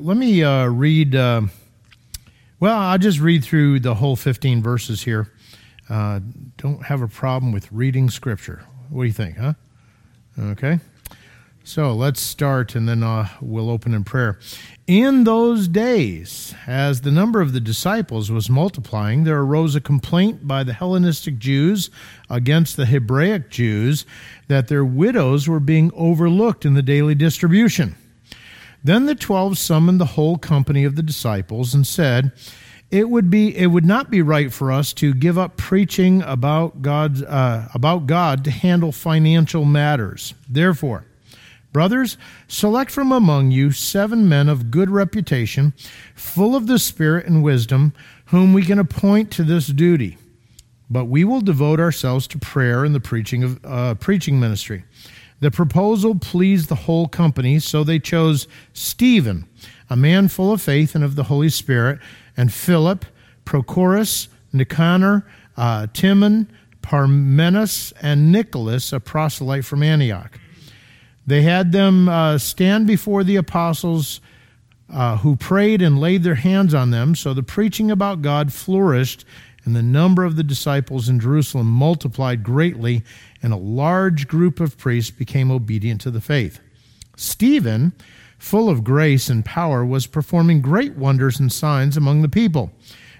Let me uh, read, uh, well, I'll just read through the whole 15 verses here. Uh, don't have a problem with reading Scripture. What do you think, huh? Okay. So let's start and then uh, we'll open in prayer. In those days, as the number of the disciples was multiplying, there arose a complaint by the Hellenistic Jews against the Hebraic Jews that their widows were being overlooked in the daily distribution. Then the twelve summoned the whole company of the disciples and said, it would be it would not be right for us to give up preaching about God uh, about God to handle financial matters. Therefore, Brothers, select from among you seven men of good reputation, full of the Spirit and wisdom, whom we can appoint to this duty. But we will devote ourselves to prayer and the preaching of uh, preaching ministry. The proposal pleased the whole company, so they chose Stephen, a man full of faith and of the Holy Spirit, and Philip, Prochorus, Nicanor, uh, Timon, Parmenas, and Nicholas, a proselyte from Antioch. They had them uh, stand before the apostles uh, who prayed and laid their hands on them. So the preaching about God flourished, and the number of the disciples in Jerusalem multiplied greatly, and a large group of priests became obedient to the faith. Stephen, full of grace and power, was performing great wonders and signs among the people.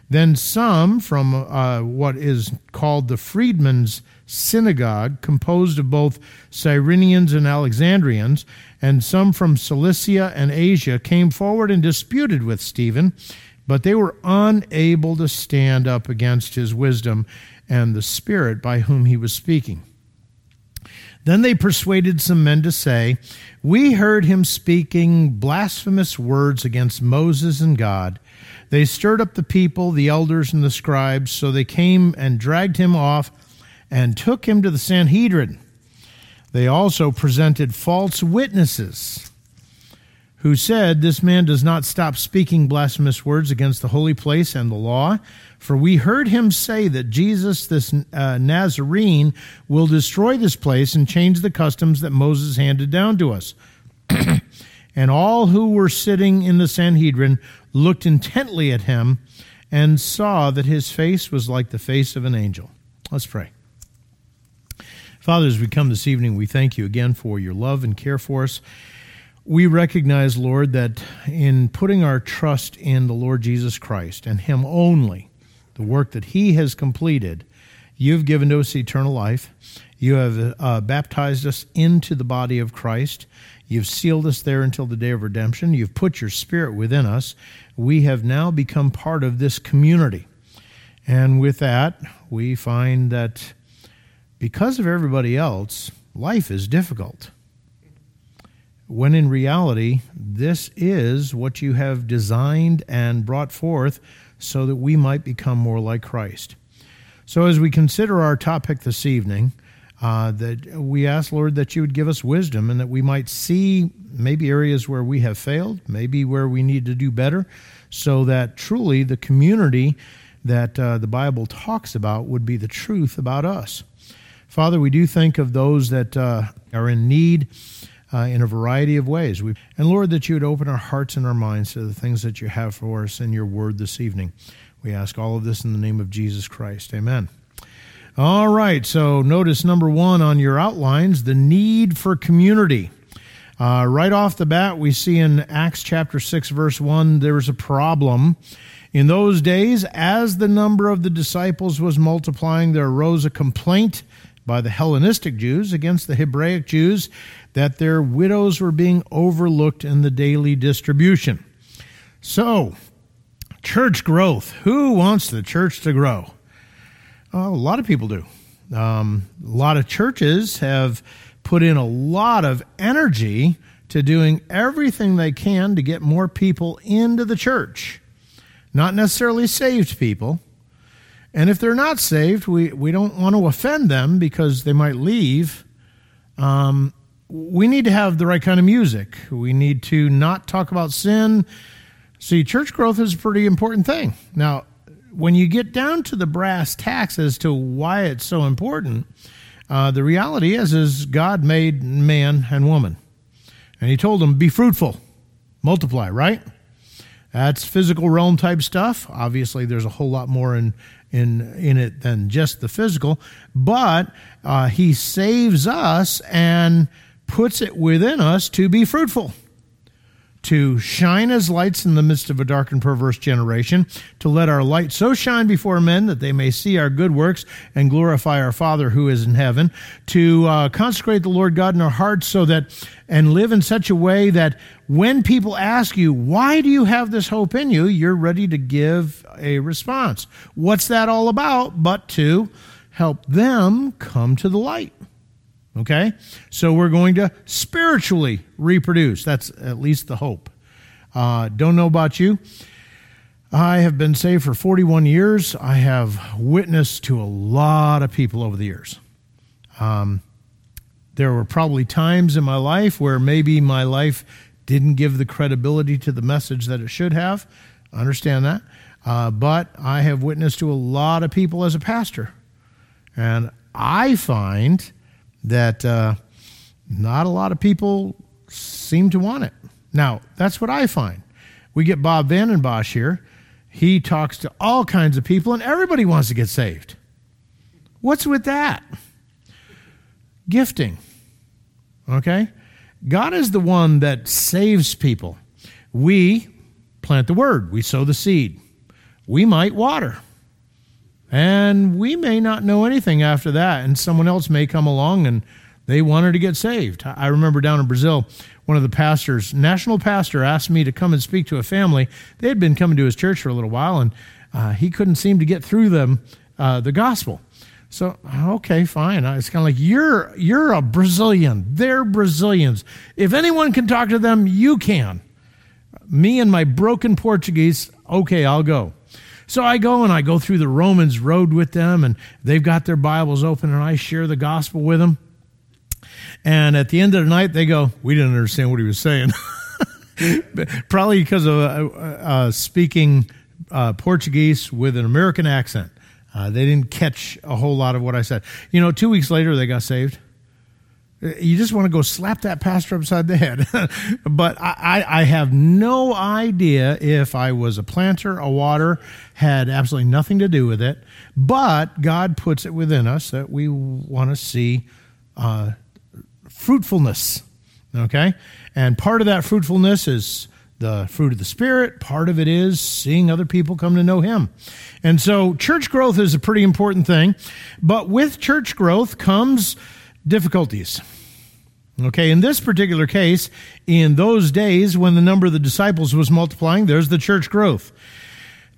Then some from uh, what is called the freedmen's synagogue, composed of both Cyrenians and Alexandrians, and some from Cilicia and Asia, came forward and disputed with Stephen, but they were unable to stand up against his wisdom and the Spirit by whom he was speaking. Then they persuaded some men to say, We heard him speaking blasphemous words against Moses and God. They stirred up the people, the elders, and the scribes, so they came and dragged him off and took him to the Sanhedrin. They also presented false witnesses who said, This man does not stop speaking blasphemous words against the holy place and the law. For we heard him say that Jesus, this uh, Nazarene, will destroy this place and change the customs that Moses handed down to us. and all who were sitting in the Sanhedrin looked intently at him and saw that his face was like the face of an angel. Let's pray. Father, as we come this evening, we thank you again for your love and care for us. We recognize, Lord, that in putting our trust in the Lord Jesus Christ and Him only, the work that He has completed, you've given to us eternal life. You have uh, baptized us into the body of Christ. You've sealed us there until the day of redemption. You've put your spirit within us. We have now become part of this community. And with that, we find that because of everybody else, life is difficult. When in reality, this is what you have designed and brought forth so that we might become more like Christ. So, as we consider our topic this evening, uh, that we ask, Lord, that you would give us wisdom and that we might see maybe areas where we have failed, maybe where we need to do better, so that truly the community that uh, the Bible talks about would be the truth about us. Father, we do think of those that uh, are in need uh, in a variety of ways. We, and Lord, that you would open our hearts and our minds to the things that you have for us in your word this evening. We ask all of this in the name of Jesus Christ. Amen. All right, so notice number one on your outlines the need for community. Uh, right off the bat, we see in Acts chapter 6, verse 1, there's a problem. In those days, as the number of the disciples was multiplying, there arose a complaint by the Hellenistic Jews against the Hebraic Jews that their widows were being overlooked in the daily distribution. So, church growth. Who wants the church to grow? a lot of people do. Um, a lot of churches have put in a lot of energy to doing everything they can to get more people into the church. Not necessarily saved people, and if they're not saved, we, we don't want to offend them because they might leave. Um, we need to have the right kind of music. We need to not talk about sin. See, church growth is a pretty important thing. Now, when you get down to the brass tacks as to why it's so important, uh, the reality is, is God made man and woman, and He told them, "Be fruitful, multiply." Right? That's physical realm type stuff. Obviously, there's a whole lot more in in in it than just the physical, but uh, He saves us and puts it within us to be fruitful to shine as lights in the midst of a dark and perverse generation, to let our light so shine before men that they may see our good works and glorify our Father who is in heaven, to uh, consecrate the Lord God in our hearts so that, and live in such a way that when people ask you, why do you have this hope in you, you're ready to give a response. What's that all about? But to help them come to the light. Okay? So we're going to spiritually reproduce. That's at least the hope. Uh, don't know about you. I have been saved for 41 years. I have witnessed to a lot of people over the years. Um, there were probably times in my life where maybe my life didn't give the credibility to the message that it should have. I understand that. Uh, but I have witnessed to a lot of people as a pastor. And I find that uh, not a lot of people seem to want it. Now, that's what I find. We get Bob Vanden Bosch here. He talks to all kinds of people, and everybody wants to get saved. What's with that? Gifting. Okay? God is the one that saves people. We plant the word, we sow the seed. We might water. And we may not know anything after that, and someone else may come along and they wanted to get saved. I remember down in Brazil, one of the pastors, national pastor, asked me to come and speak to a family. They had been coming to his church for a little while, and uh, he couldn't seem to get through them uh, the gospel. So okay, fine. It's kind of like you're you're a Brazilian. They're Brazilians. If anyone can talk to them, you can. Me and my broken Portuguese. Okay, I'll go. So I go and I go through the Romans road with them, and they've got their Bibles open, and I share the gospel with them. And at the end of the night, they go, We didn't understand what he was saying. Probably because of uh, uh, speaking uh, Portuguese with an American accent. Uh, they didn't catch a whole lot of what I said. You know, two weeks later, they got saved. You just want to go slap that pastor upside the head. but I, I, have no idea if I was a planter, a water, had absolutely nothing to do with it. But God puts it within us that we want to see uh, fruitfulness. Okay? And part of that fruitfulness is the fruit of the Spirit. Part of it is seeing other people come to know Him. And so church growth is a pretty important thing. But with church growth comes difficulties. Okay, in this particular case, in those days when the number of the disciples was multiplying, there's the church growth.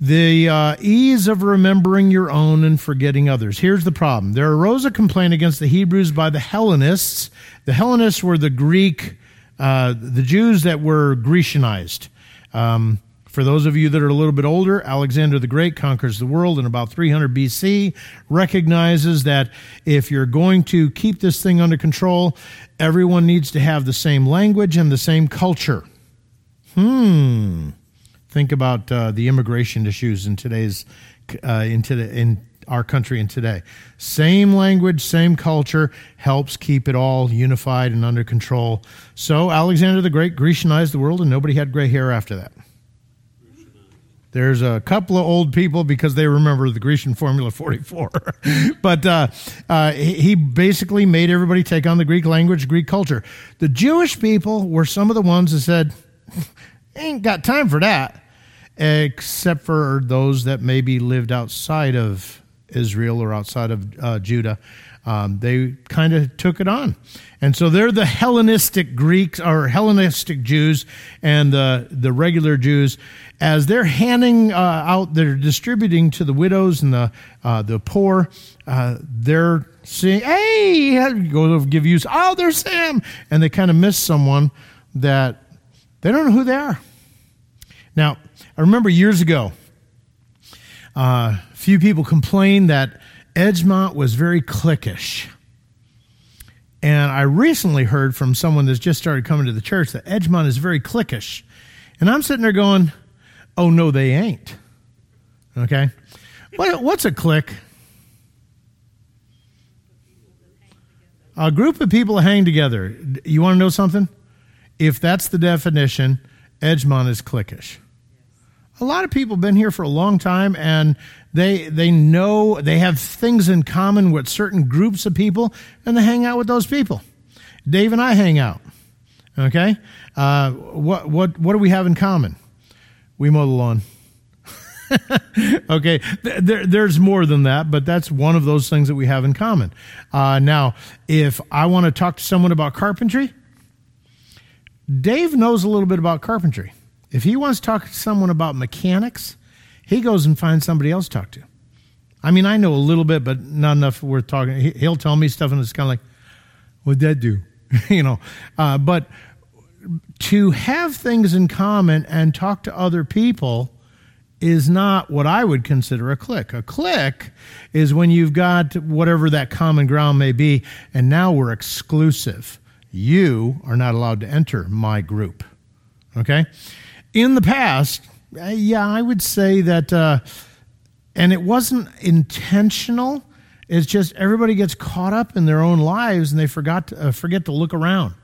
The uh, ease of remembering your own and forgetting others. Here's the problem. There arose a complaint against the Hebrews by the Hellenists. The Hellenists were the Greek, uh, the Jews that were Grecianized. Um, for those of you that are a little bit older, Alexander the Great conquers the world in about 300 BC, recognizes that if you're going to keep this thing under control, everyone needs to have the same language and the same culture. Hmm. Think about uh, the immigration issues in today's uh, in, today, in our country and today. Same language, same culture helps keep it all unified and under control. So Alexander the Great Grecianized the world, and nobody had gray hair after that. There's a couple of old people because they remember the Grecian Formula 44. but uh, uh, he basically made everybody take on the Greek language, Greek culture. The Jewish people were some of the ones that said, ain't got time for that, except for those that maybe lived outside of Israel or outside of uh, Judah. Um, they kind of took it on. And so they're the Hellenistic Greeks or Hellenistic Jews and the, the regular Jews as they're handing uh, out, they're distributing to the widows and the, uh, the poor, uh, they're saying, hey, go give you, oh, there's Sam. And they kind of miss someone that they don't know who they are. Now, I remember years ago, a uh, few people complained that Edgemont was very cliquish. And I recently heard from someone that's just started coming to the church that Edgemont is very cliquish. And I'm sitting there going, oh, no, they ain't. Okay? What, what's a clique? A group of people hang together. You want to know something? If that's the definition, Edgemont is cliquish. A lot of people have been here for a long time and they they know they have things in common with certain groups of people and they hang out with those people. Dave and I hang out. Okay? Uh, what what what do we have in common? We mow the lawn. okay, there, there's more than that, but that's one of those things that we have in common. Uh, now, if I want to talk to someone about carpentry, Dave knows a little bit about carpentry. If he wants to talk to someone about mechanics, he goes and finds somebody else to talk to. I mean, I know a little bit, but not enough worth talking. He'll tell me stuff, and it's kind of like, what'd that do? you know, uh, but to have things in common and talk to other people is not what I would consider a clique. A clique is when you've got whatever that common ground may be, and now we're exclusive. You are not allowed to enter my group. Okay? In the past, uh, yeah, I would say that, uh, and it wasn't intentional. It's just everybody gets caught up in their own lives and they forgot to, uh, forget to look around.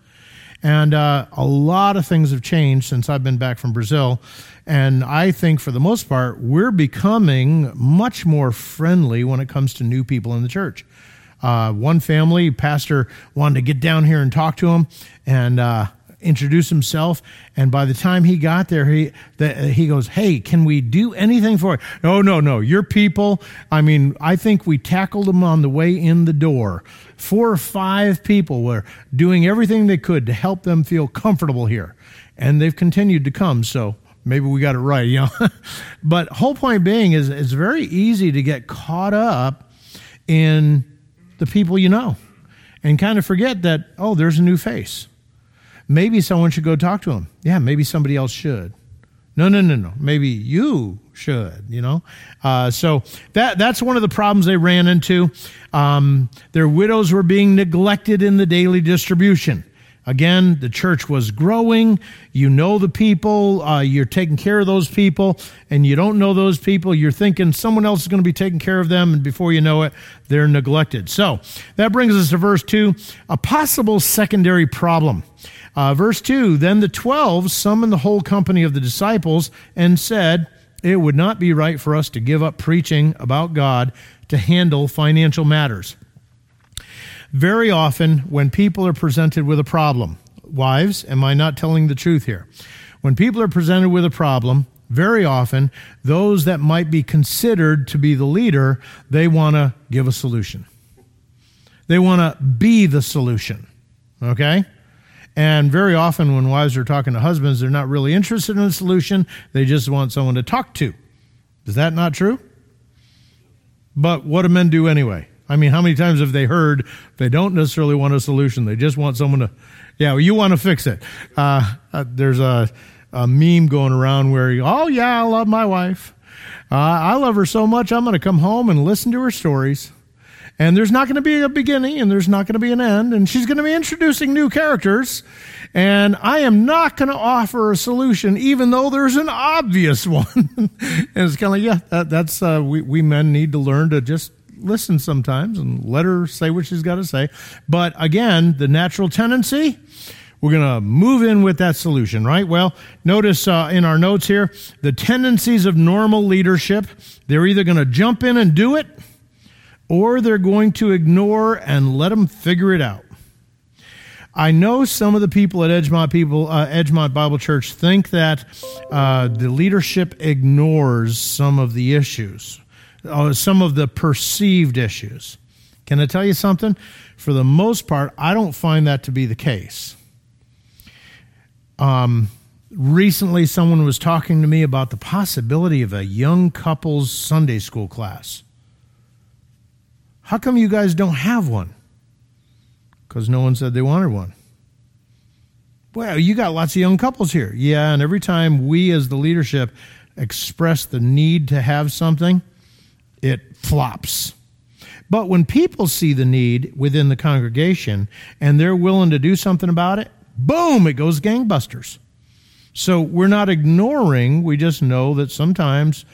And uh, a lot of things have changed since I've been back from Brazil. And I think for the most part, we're becoming much more friendly when it comes to new people in the church. Uh, one family, pastor wanted to get down here and talk to him and uh, introduce himself. And by the time he got there, he, the, he goes, Hey, can we do anything for you? No, no, no. Your people, I mean, I think we tackled them on the way in the door. Four or five people were doing everything they could to help them feel comfortable here. And they've continued to come. So maybe we got it right, you know. but whole point being is it's very easy to get caught up in the people you know and kind of forget that oh, there's a new face. Maybe someone should go talk to him. Yeah, maybe somebody else should. No, no, no, no. Maybe you should. You know. Uh, so that that's one of the problems they ran into. Um, their widows were being neglected in the daily distribution. Again, the church was growing. You know the people. Uh, you're taking care of those people, and you don't know those people. You're thinking someone else is going to be taking care of them, and before you know it, they're neglected. So that brings us to verse 2 a possible secondary problem. Uh, verse 2 Then the twelve summoned the whole company of the disciples and said, It would not be right for us to give up preaching about God to handle financial matters. Very often, when people are presented with a problem, wives, am I not telling the truth here? When people are presented with a problem, very often, those that might be considered to be the leader, they want to give a solution. They want to be the solution. Okay? And very often, when wives are talking to husbands, they're not really interested in a solution. They just want someone to talk to. Is that not true? But what do men do anyway? I mean, how many times have they heard they don't necessarily want a solution? They just want someone to, yeah, well, you want to fix it. Uh, uh, there's a, a meme going around where, oh, yeah, I love my wife. Uh, I love her so much, I'm going to come home and listen to her stories. And there's not going to be a beginning and there's not going to be an end. And she's going to be introducing new characters. And I am not going to offer a solution, even though there's an obvious one. and it's kind of like, yeah, that, that's, uh, we, we men need to learn to just listen sometimes and let her say what she's got to say. But again, the natural tendency, we're going to move in with that solution, right? Well, notice uh, in our notes here, the tendencies of normal leadership, they're either going to jump in and do it, or they're going to ignore and let them figure it out. I know some of the people at Edgemont people uh, Edgemont Bible Church think that uh, the leadership ignores some of the issues uh, some of the perceived issues. Can I tell you something? For the most part, I don't find that to be the case. Um, recently, someone was talking to me about the possibility of a young couple's Sunday school class. How come you guys don't have one? Because no one said they wanted one. Well, you got lots of young couples here. Yeah, and every time we as the leadership express the need to have something, it flops. But when people see the need within the congregation and they're willing to do something about it, boom, it goes gangbusters. So we're not ignoring, we just know that sometimes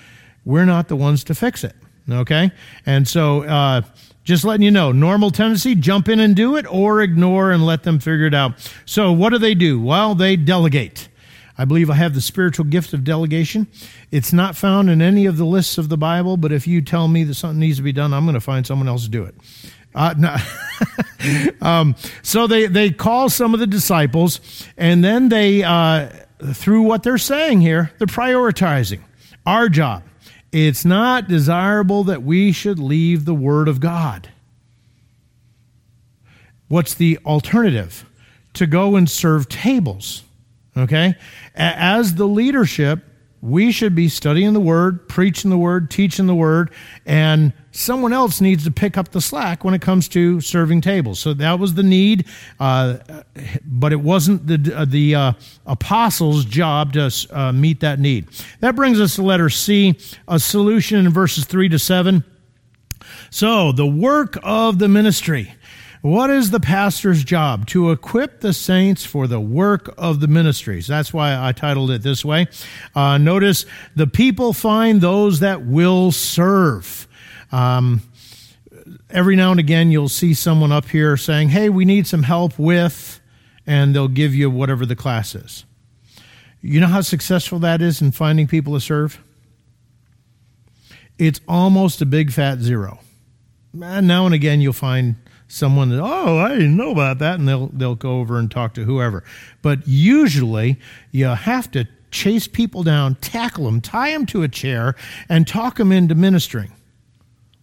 we're not the ones to fix it. Okay? And so, uh, just letting you know, normal tendency, jump in and do it or ignore and let them figure it out. So, what do they do? Well, they delegate. I believe I have the spiritual gift of delegation. It's not found in any of the lists of the Bible, but if you tell me that something needs to be done, I'm going to find someone else to do it. Uh, no. um, so they, they call some of the disciples, and then they, uh, through what they're saying here, they're prioritizing our job. It's not desirable that we should leave the Word of God. What's the alternative? To go and serve tables. Okay? As the leadership, we should be studying the Word, preaching the Word, teaching the Word, and someone else needs to pick up the slack when it comes to serving tables. So that was the need, uh, but it wasn't the, uh, the uh, apostles' job to uh, meet that need. That brings us to letter C, a solution in verses 3 to 7. So, the work of the ministry. What is the pastor's job? To equip the saints for the work of the ministries. That's why I titled it this way. Uh, notice the people find those that will serve. Um, every now and again, you'll see someone up here saying, Hey, we need some help with, and they'll give you whatever the class is. You know how successful that is in finding people to serve? It's almost a big fat zero. And now and again, you'll find someone that, oh, I didn't know about that, and they'll they'll go over and talk to whoever. But usually, you have to chase people down, tackle them, tie them to a chair, and talk them into ministering.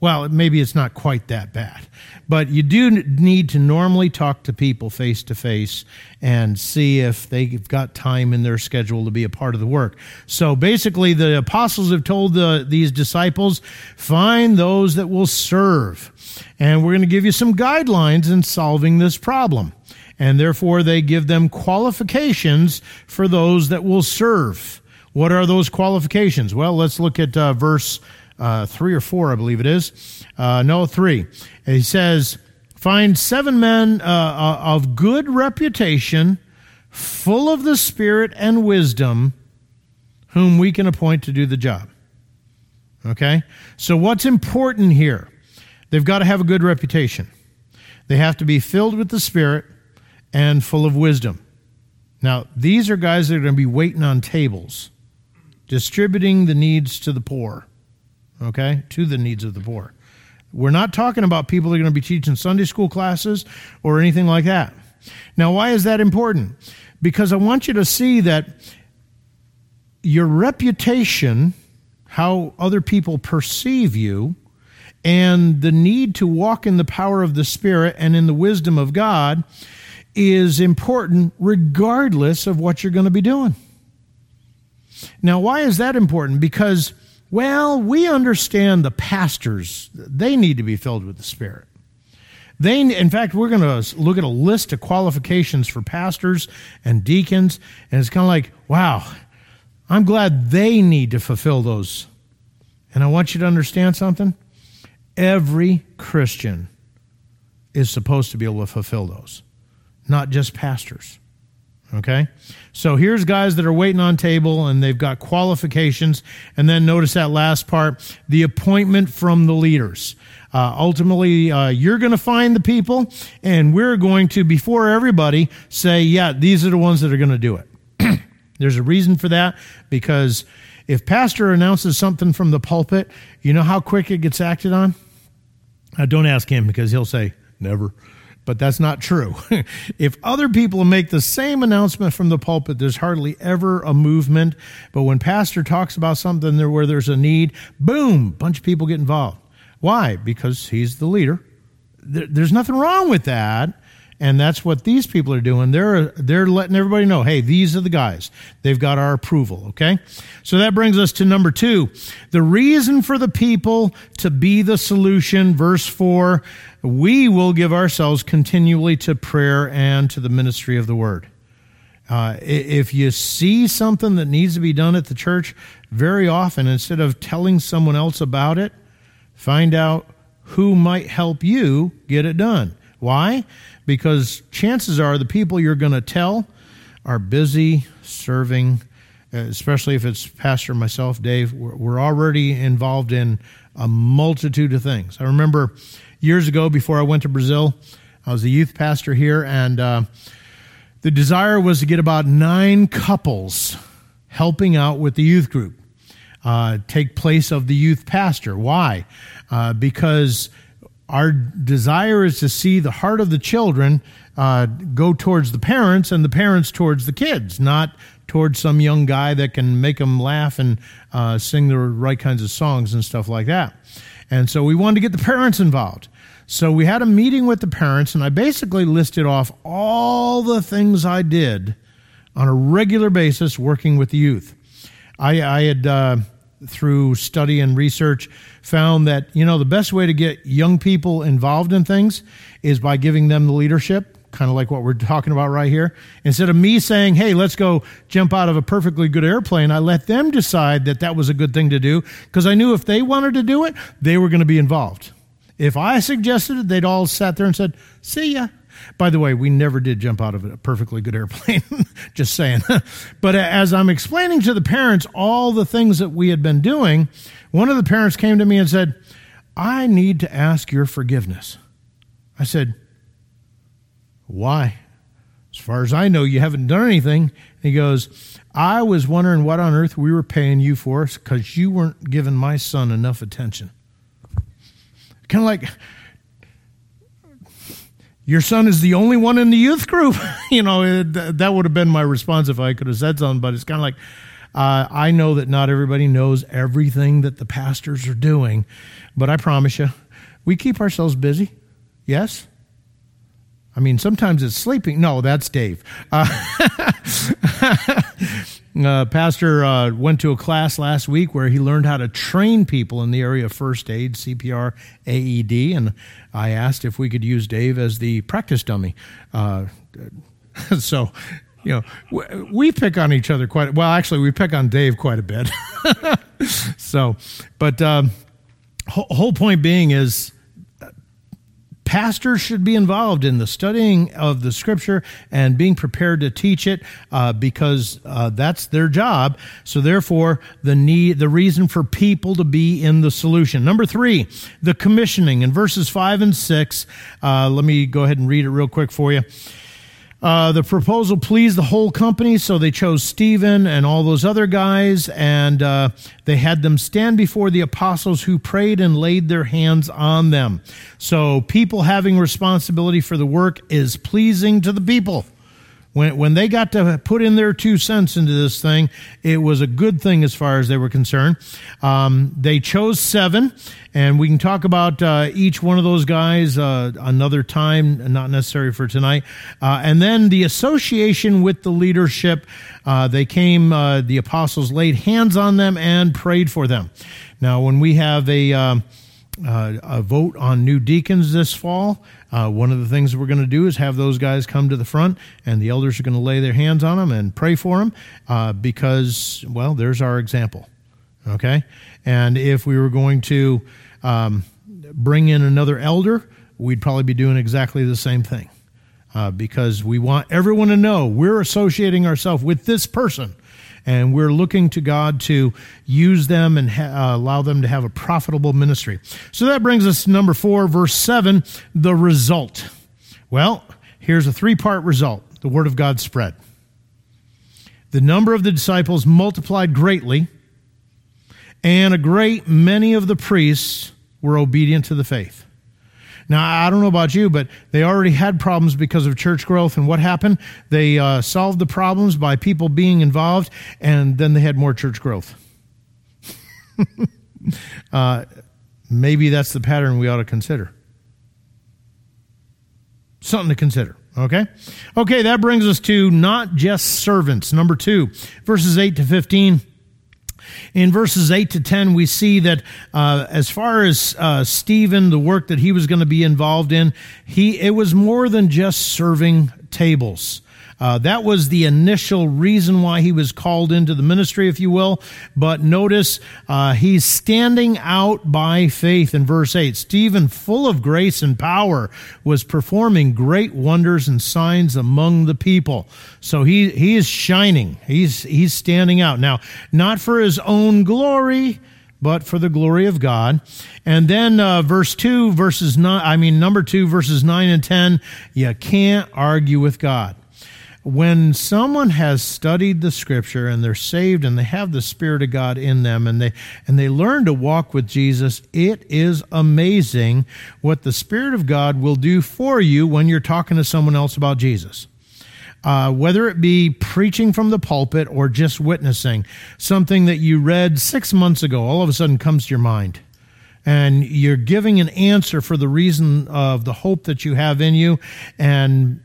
Well, maybe it's not quite that bad, but you do need to normally talk to people face to face and see if they've got time in their schedule to be a part of the work. So basically, the apostles have told the, these disciples, find those that will serve. And we're going to give you some guidelines in solving this problem. And therefore, they give them qualifications for those that will serve. What are those qualifications? Well, let's look at uh, verse uh, three or four, I believe it is. Uh, no, three. And he says, Find seven men uh, uh, of good reputation, full of the Spirit and wisdom, whom we can appoint to do the job. Okay? So, what's important here? They've got to have a good reputation. They have to be filled with the Spirit and full of wisdom. Now, these are guys that are going to be waiting on tables, distributing the needs to the poor okay, to the needs of the poor. We're not talking about people that are going to be teaching Sunday school classes or anything like that. Now, why is that important? Because I want you to see that your reputation, how other people perceive you, and the need to walk in the power of the Spirit and in the wisdom of God is important regardless of what you're going to be doing. Now, why is that important? Because well, we understand the pastors, they need to be filled with the Spirit. They, in fact, we're going to look at a list of qualifications for pastors and deacons, and it's kind of like, wow, I'm glad they need to fulfill those. And I want you to understand something. Every Christian is supposed to be able to fulfill those, not just pastors. Okay? So here's guys that are waiting on table and they've got qualifications. And then notice that last part the appointment from the leaders. Uh, ultimately, uh, you're going to find the people, and we're going to, before everybody, say, yeah, these are the ones that are going to do it. There's a reason for that because if pastor announces something from the pulpit, you know how quick it gets acted on? Uh, don't ask him because he'll say, never but that's not true. if other people make the same announcement from the pulpit, there's hardly ever a movement. But when pastor talks about something there where there's a need, boom, bunch of people get involved. Why? Because he's the leader. There's nothing wrong with that and that's what these people are doing. They're they're letting everybody know, hey, these are the guys. They've got our approval. Okay, so that brings us to number two, the reason for the people to be the solution. Verse four, we will give ourselves continually to prayer and to the ministry of the word. Uh, if you see something that needs to be done at the church, very often, instead of telling someone else about it, find out who might help you get it done. Why? Because chances are the people you're going to tell are busy serving, especially if it's Pastor myself, Dave. We're already involved in a multitude of things. I remember years ago before I went to Brazil, I was a youth pastor here, and uh, The desire was to get about nine couples helping out with the youth group, uh, take place of the youth pastor. Why? Uh, because our desire is to see the heart of the children uh, go towards the parents and the parents towards the kids, not towards some young guy that can make them laugh and uh, sing the right kinds of songs and stuff like that. And so we wanted to get the parents involved. So we had a meeting with the parents, and I basically listed off all the things I did on a regular basis working with the youth. I, I had, uh, through study and research, found that, you know, the best way to get young people involved in things is by giving them the leadership kind of like what we're talking about right here. Instead of me saying, hey, let's go jump out of a perfectly good airplane, I let them decide that that was a good thing to do because I knew if they wanted to do it, they were going to be involved. If I suggested it, they'd all sat there and said, see ya. By the way, we never did jump out of a perfectly good airplane, just saying. but uh, as I'm explaining to the parents all the things that we had been doing, one of the parents came to me and said, I need to ask your forgiveness. I said, why? As far as I know, you haven't done anything. He goes, I was wondering what on earth we were paying you for because you weren't giving my son enough attention. Kind of like, your son is the only one in the youth group. you know, that would have been my response if I could have said something, but it's kind of like, uh, I know that not everybody knows everything that the pastors are doing, but I promise you, we keep ourselves busy. Yes? I mean, sometimes it's sleeping. No, that's Dave. Uh, uh, Pastor uh, went to a class last week where he learned how to train people in the area of first aid, CPR, AED, and I asked if we could use Dave as the practice dummy. Uh, so, you know, we pick on each other quite well. Actually, we pick on Dave quite a bit. so, but um, whole point being is pastors should be involved in the studying of the scripture and being prepared to teach it uh, because uh, that's their job. So therefore the need the reason for people to be in the solution. Number three the commissioning. In verses five and six uh, let me go ahead and read it real quick for you uh, the proposal pleased the whole company, so they chose Stephen and all those other guys, and uh, they had them stand before the apostles who prayed and laid their hands on them. So, people having responsibility for the work is pleasing to the people. When, when they got to put in their two cents into this thing, it was a good thing as far as they were concerned. Um, they chose seven, and we can talk about uh, each one of those guys uh, another time, not necessary for tonight. Uh, and then the association with the leadership, uh, they came, uh, the apostles laid hands on them and prayed for them. Now, when we have a, um, uh, a vote on new deacons this fall, uh, one of the things we're going to do is have those guys come to the front, and the elders are going to lay their hands on them and pray for them uh, because, well, there's our example. Okay? And if we were going to um, bring in another elder, we'd probably be doing exactly the same thing. Uh, because we want everyone to know we're associating ourselves with this person and we're looking to God to use them and ha- uh, allow them to have a profitable ministry. So that brings us to number four, verse seven, the result. Well, here's a three part result the word of God spread. The number of the disciples multiplied greatly, and a great many of the priests were obedient to the faith. Now, I don't know about you, but they already had problems because of church growth. And what happened? They uh, solved the problems by people being involved, and then they had more church growth. uh, maybe that's the pattern we ought to consider. Something to consider. Okay? Okay, that brings us to not just servants. Number two, verses 8 to 15. In verses 8 to 10, we see that uh, as far as uh, Stephen, the work that he was going to be involved in, he, it was more than just serving tables. Uh, that was the initial reason why he was called into the ministry, if you will. But notice uh, he's standing out by faith in verse 8. Stephen, full of grace and power, was performing great wonders and signs among the people. So he, he is shining. He's, he's standing out. Now, not for his own glory, but for the glory of God. And then uh, verse 2, verses 9, I mean, number 2, verses 9 and 10, you can't argue with God. When someone has studied the scripture and they're saved and they have the spirit of God in them and they and they learn to walk with Jesus, it is amazing what the spirit of God will do for you when you're talking to someone else about Jesus. Uh, whether it be preaching from the pulpit or just witnessing, something that you read six months ago all of a sudden comes to your mind and you're giving an answer for the reason of the hope that you have in you and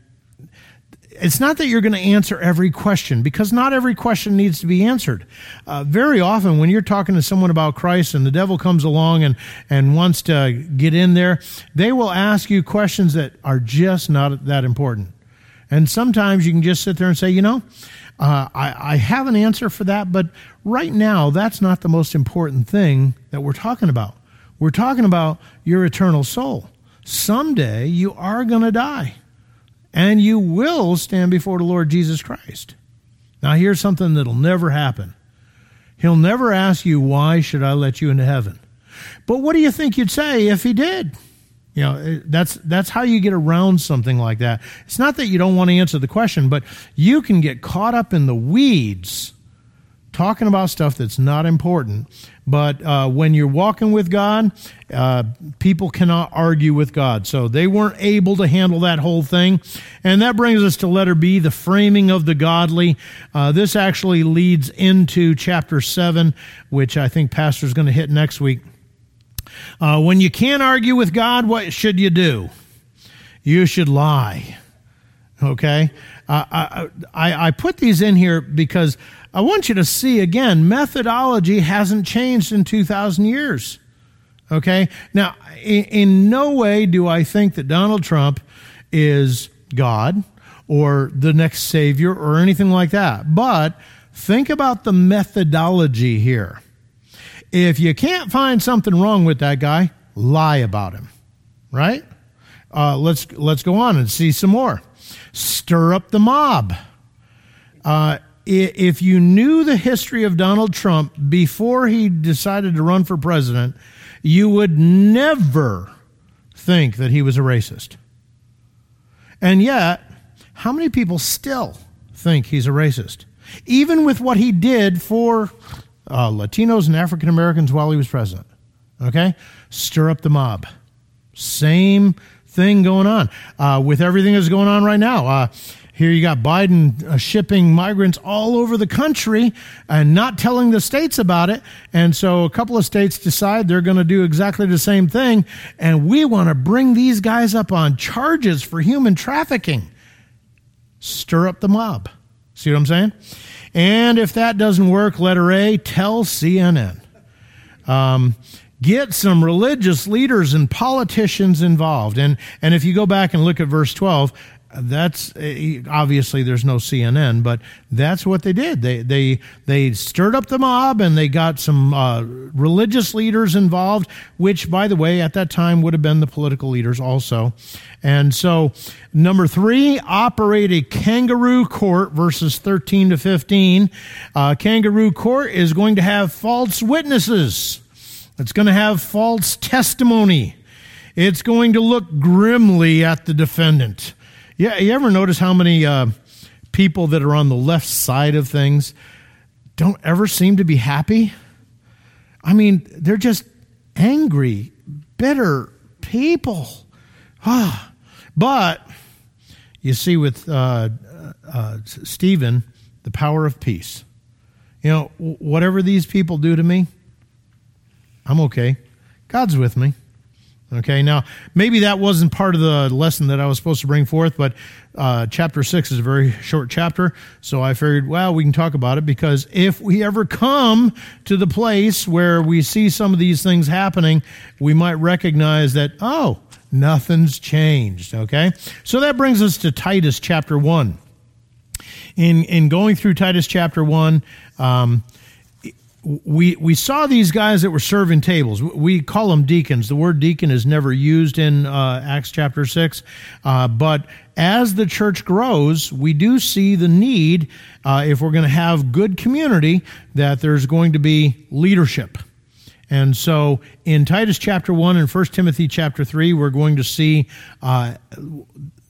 it's not that you're going to answer every question because not every question needs to be answered. Uh, very often, when you're talking to someone about Christ and the devil comes along and, and wants to get in there, they will ask you questions that are just not that important. And sometimes you can just sit there and say, you know, uh, I, I have an answer for that, but right now, that's not the most important thing that we're talking about. We're talking about your eternal soul. Someday you are going to die and you will stand before the Lord Jesus Christ. Now, here's something that'll never happen. He'll never ask you, Why should I let you into heaven? But what do you think you'd say if he did? You know, eh, that's, that's how you get around something like that. It's not that you don't want to answer the question, but you can get caught up in the weeds talking about stuff that's not important. But uh, when you're walking with God, uh, people cannot argue with God. So they weren't able to handle that whole thing. And that brings us to letter B, the framing of the godly. Uh, this actually leads into chapter 7, which I think Pastor's going to hit next week. Uh, when you can't argue with God, what should you do? You should lie. Okay? I, I, I put these in here because I want you to see again, methodology hasn't changed in 2,000 years. Okay? Now, in, in, no way do I think that Donald Trump is God or the next savior or anything like that. But think about the methodology here. If you can't find something wrong with that guy, lie about him. Right? Uh, let's let's go on and see some more. Stir up the mob. Uh, if you knew the history of Donald Trump before he decided to run for president, you would never think that he was a racist. And yet, how many people still think he's a racist? Even with what he did for uh, Latinos and African Americans while he was president. Okay? Stir up the mob. Same thing going on uh, with everything that's going on right now. Uh, here you got Biden uh, shipping migrants all over the country and not telling the states about it. And so a couple of states decide they're going to do exactly the same thing. And we want to bring these guys up on charges for human trafficking. Stir up the mob. See what I'm saying? And if that doesn't work, letter A, tell CNN. Um, get some religious leaders and politicians involved. And, and if you go back and look at verse 12, that's eh, obviously there's no CNN, but that's what they did. They they they stirred up the mob and they got some uh, religious leaders involved, which, by the way, at that time would have been the political leaders also. And so, number three, operate a kangaroo court, verses 13 to 15. Uh, kangaroo court is going to have false witnesses. It's going to have false testimony. It's going to look grimly at the defendant. Yeah, you ever notice how many uh, people that are on the left side of things don't ever seem to be happy? I mean, they're just angry, bitter people. Ah, but you see, with uh, uh, Stephen, the power of peace. You know, whatever these people do to me, I'm okay. God's with me. Okay, now maybe that wasn't part of the lesson that I was supposed to bring forth, but uh, chapter six is a very short chapter, so I figured, well, we can talk about it because if we ever come to the place where we see some of these things happening, we might recognize that, oh, nothing's changed. Okay, so that brings us to Titus chapter one. In in going through Titus chapter one. Um, we we saw these guys that were serving tables. We call them deacons. The word deacon is never used in uh, Acts chapter six, uh, but as the church grows, we do see the need, uh, if we're going to have good community, that there's going to be leadership. And so, in Titus chapter one and First Timothy chapter three, we're going to see uh,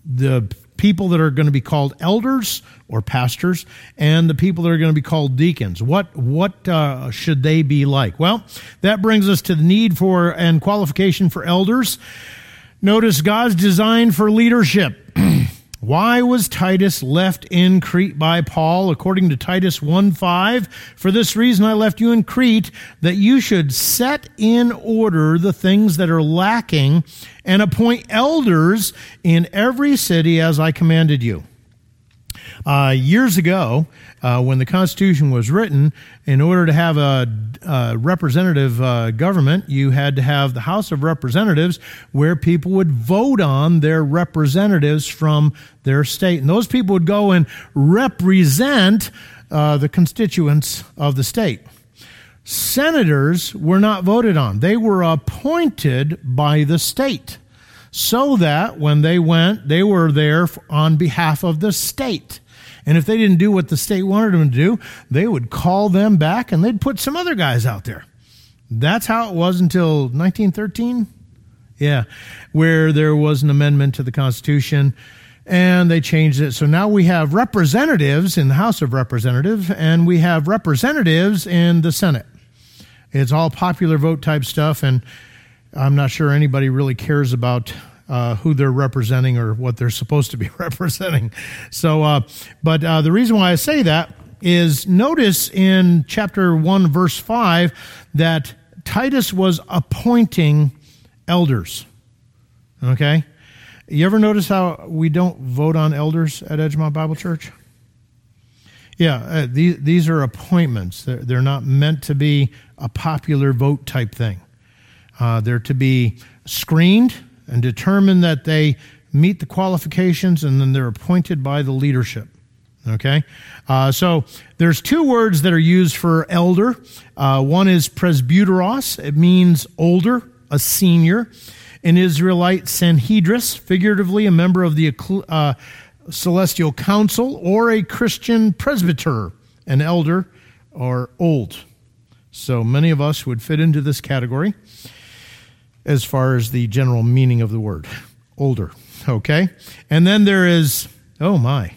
the people that are going to be called elders or pastors and the people that are going to be called deacons. What, what uh, should they be like? Well, that brings us to the need for and qualification for elders. Notice God's design for leadership. Why was Titus left in Crete by Paul? According to Titus 1 5, for this reason I left you in Crete, that you should set in order the things that are lacking and appoint elders in every city as I commanded you. Uh, years ago, uh, when the Constitution was written, in order to have a, a representative uh, government, you had to have the House of Representatives where people would vote on their representatives from their state. And those people would go and represent uh, the constituents of the state. Senators were not voted on, they were appointed by the state so that when they went, they were there on behalf of the state. And if they didn't do what the state wanted them to do, they would call them back and they'd put some other guys out there. That's how it was until 1913. Yeah, where there was an amendment to the Constitution and they changed it. So now we have representatives in the House of Representatives and we have representatives in the Senate. It's all popular vote type stuff, and I'm not sure anybody really cares about uh, who they're representing or what they're supposed to be representing. So, uh, but uh, the reason why I say that is notice in chapter 1, verse 5, that Titus was appointing elders. Okay? You ever notice how we don't vote on elders at Edgemont Bible Church? Yeah, uh, these, these are appointments. They're, they're not meant to be a popular vote type thing. Uh, they're to be screened and determine that they meet the qualifications, and then they're appointed by the leadership. Okay, uh, so there's two words that are used for elder. Uh, one is presbyteros; it means older, a senior. An Israelite Sanhedrist, figuratively a member of the uh, celestial council, or a Christian presbyter, an elder or old. So many of us would fit into this category as far as the general meaning of the word older. Okay? And then there is, oh my.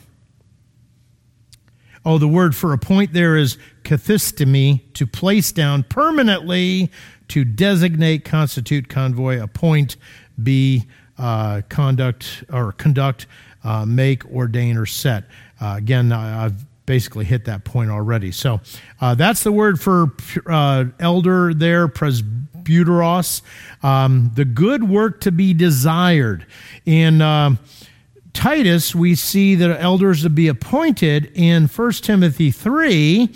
Oh, the word for appoint there is kathistemi, to place down permanently, to designate, constitute, convoy, appoint, be, uh, conduct, or conduct, uh, make, ordain, or set. Uh, again, I've basically hit that point already. So uh, that's the word for uh, elder there, presbyteros um, the good work to be desired. In uh, Titus, we see that elders to be appointed. In 1 Timothy 3,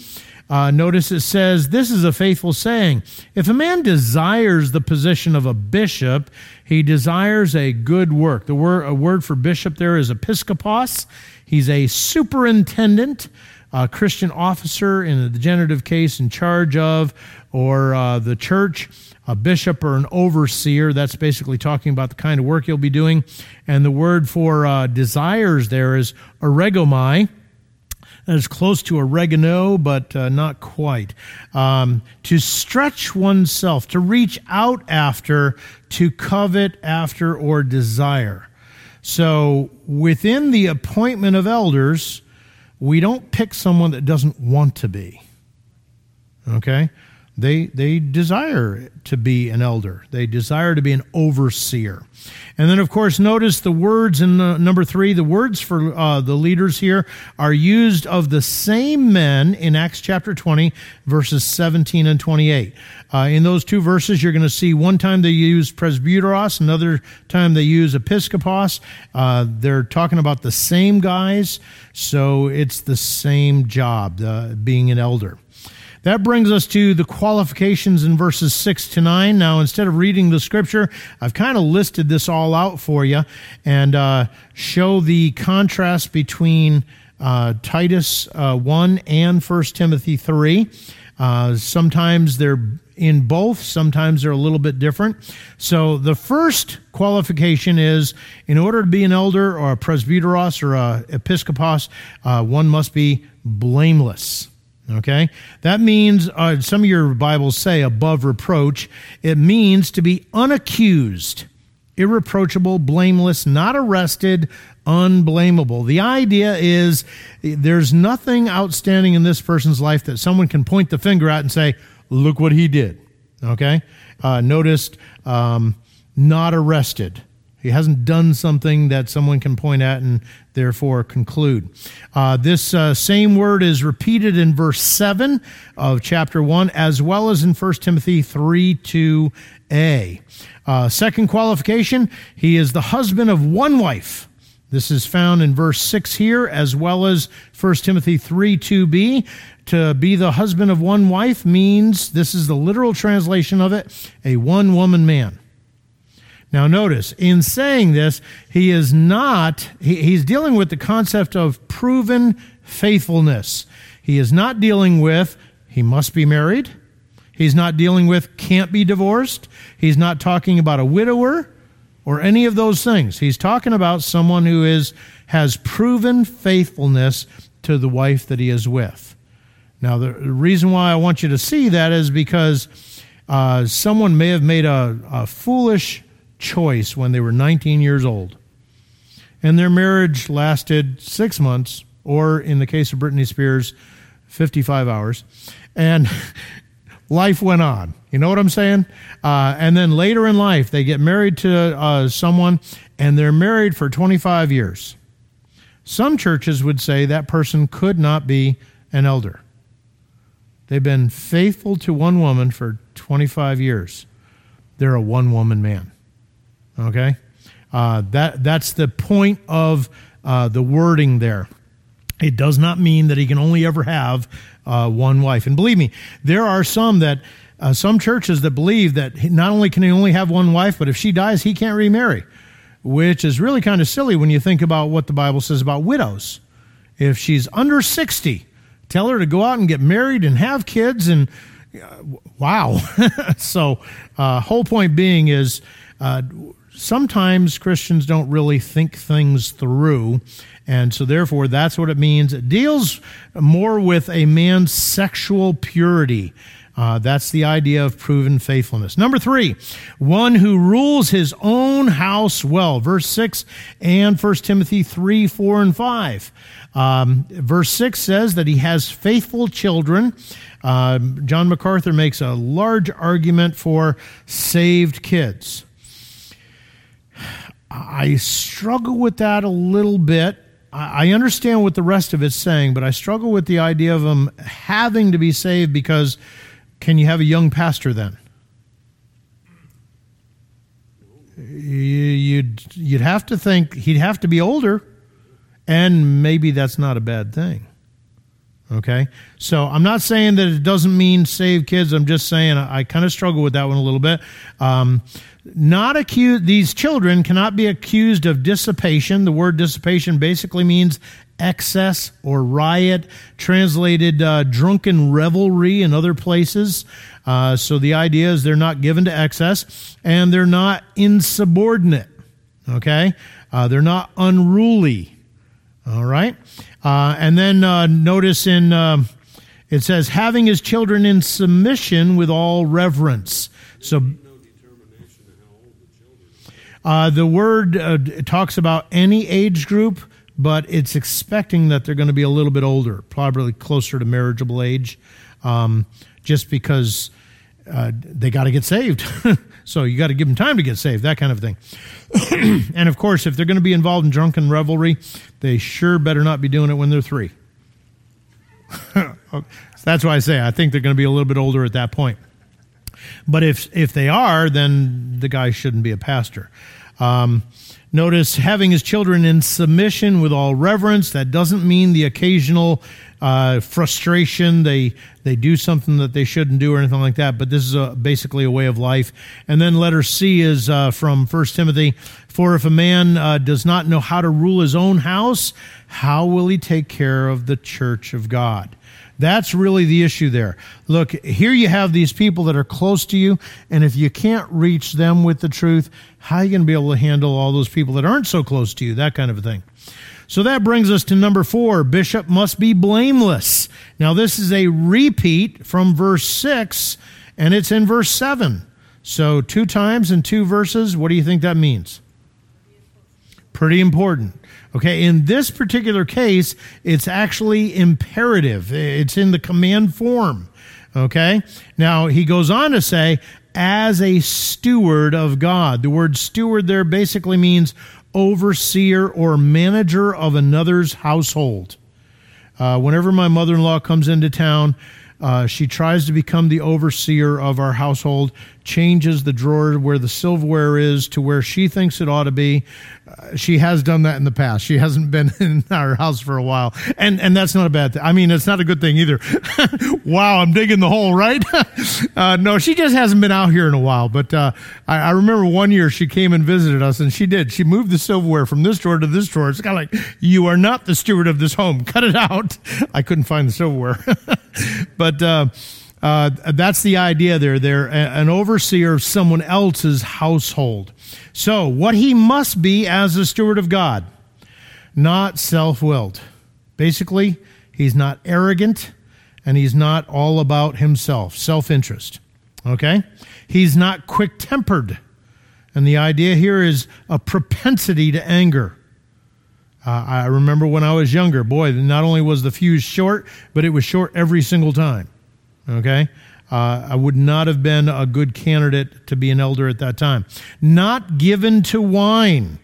uh, notice it says, This is a faithful saying. If a man desires the position of a bishop, he desires a good work. The word, a word for bishop there is episkopos. He's a superintendent, a Christian officer in the degenerative case in charge of, or uh, the church a bishop or an overseer. That's basically talking about the kind of work you'll be doing. And the word for uh, desires there is oregomai. That is close to oregano, but uh, not quite. Um, to stretch oneself, to reach out after, to covet after, or desire. So within the appointment of elders, we don't pick someone that doesn't want to be. Okay? They, they desire to be an elder. They desire to be an overseer. And then, of course, notice the words in uh, number three, the words for uh, the leaders here are used of the same men in Acts chapter 20, verses 17 and 28. Uh, in those two verses, you're going to see one time they use presbyteros, another time they use episkopos. Uh, they're talking about the same guys, so it's the same job, uh, being an elder. That brings us to the qualifications in verses 6 to 9. Now, instead of reading the scripture, I've kind of listed this all out for you and uh, show the contrast between uh, Titus uh, 1 and 1 Timothy 3. Uh, sometimes they're in both, sometimes they're a little bit different. So the first qualification is in order to be an elder or a presbyteros or a episcopos, uh, one must be blameless. Okay? That means, uh, some of your Bibles say above reproach. It means to be unaccused irreproachable, blameless, not arrested, unblameable. The idea is there's nothing outstanding in this person's life that someone can point the finger at and say, look what he did. Okay? Uh, noticed, um, not arrested. He hasn't done something that someone can point at and therefore conclude. Uh, this uh, same word is repeated in verse 7 of chapter 1, as well as in 1 Timothy 3 2a. Uh, second qualification, he is the husband of one wife. This is found in verse 6 here, as well as 1 Timothy 3 2b. To be the husband of one wife means, this is the literal translation of it, a one woman man. Now, notice, in saying this, he is not, he, he's dealing with the concept of proven faithfulness. He is not dealing with, he must be married. He's not dealing with, can't be divorced. He's not talking about a widower or any of those things. He's talking about someone who is, has proven faithfulness to the wife that he is with. Now, the reason why I want you to see that is because uh, someone may have made a, a foolish choice when they were 19 years old. And their marriage lasted six months, or in the case of Britney Spears, 55 hours. And life went on. You know what I'm saying? Uh, and then later in life, they get married to uh, someone and they're married for 25 years. Some churches would say that person could not be an elder. They've been faithful to one woman for 25 years. They're a one woman man. Okay? Uh, that, that's the point of uh, the wording there. It does not mean that he can only ever have uh, one wife. And believe me, there are some that, uh, some churches that believe that not only can he only have one wife, but if she dies, he can't remarry, which is really kind of silly when you think about what the Bible says about widows. If she's under 60, tell her to go out and get married and have kids and uh, wow. so, uh, whole point being is, uh, sometimes Christians don't really think things through. And so, therefore, that's what it means. It deals more with a man's sexual purity. Uh, that's the idea of proven faithfulness. Number three, one who rules his own house well. Verse 6 and 1 Timothy 3, 4, and 5. Um, verse 6 says that he has faithful children. Uh, John MacArthur makes a large argument for saved kids. I struggle with that a little bit. I understand what the rest of it's saying, but I struggle with the idea of them having to be saved because can you have a young pastor then? You'd, you'd have to think he'd have to be older, and maybe that's not a bad thing. Okay? So I'm not saying that it doesn't mean save kids. I'm just saying I, I kind of struggle with that one a little bit. Um, not accused, these children cannot be accused of dissipation. The word dissipation basically means excess or riot, translated uh, drunken revelry in other places. Uh, so the idea is they're not given to excess and they're not insubordinate. Okay? Uh, they're not unruly. All right? Uh, and then uh, notice in. Um, it says, having his children in submission with all reverence. So uh, the word uh, talks about any age group, but it's expecting that they're going to be a little bit older, probably closer to marriageable age, um, just because uh, they got to get saved. so you got to give them time to get saved, that kind of thing. and of course, if they're going to be involved in drunken revelry, they sure better not be doing it when they're three. That's why I say I think they're going to be a little bit older at that point. But if if they are, then the guy shouldn't be a pastor. Um, notice having his children in submission with all reverence. That doesn't mean the occasional uh, frustration. They they do something that they shouldn't do or anything like that. But this is a, basically a way of life. And then letter C is uh, from First Timothy. For if a man uh, does not know how to rule his own house, how will he take care of the church of God? That's really the issue there. Look, here you have these people that are close to you, and if you can't reach them with the truth, how are you going to be able to handle all those people that aren't so close to you? That kind of a thing. So that brings us to number four bishop must be blameless. Now, this is a repeat from verse six, and it's in verse seven. So, two times in two verses, what do you think that means? Pretty important. Okay, in this particular case, it's actually imperative, it's in the command form. Okay, now he goes on to say, as a steward of God. The word steward there basically means overseer or manager of another's household. Uh, whenever my mother in law comes into town, uh, she tries to become the overseer of our household, changes the drawer where the silverware is to where she thinks it ought to be. Uh, she has done that in the past. She hasn't been in our house for a while, and and that's not a bad thing. I mean, it's not a good thing either. wow, I'm digging the hole, right? uh, no, she just hasn't been out here in a while. But uh, I, I, remember one year she came and visited us, and she did. She moved the silverware from this drawer to this drawer. It's kind of like you are not the steward of this home. Cut it out. I couldn't find the silverware, but. Uh, that's the idea there. They're an overseer of someone else's household. So, what he must be as a steward of God, not self willed. Basically, he's not arrogant and he's not all about himself, self interest. Okay? He's not quick tempered. And the idea here is a propensity to anger. Uh, I remember when I was younger, boy, not only was the fuse short, but it was short every single time. Okay? Uh, I would not have been a good candidate to be an elder at that time. Not given to wine.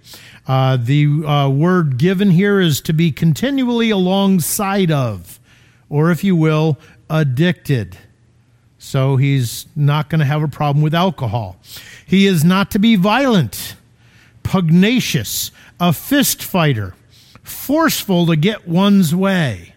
Uh, the uh, word given here is to be continually alongside of, or if you will, addicted. So he's not going to have a problem with alcohol. He is not to be violent, pugnacious, a fist fighter, forceful to get one's way.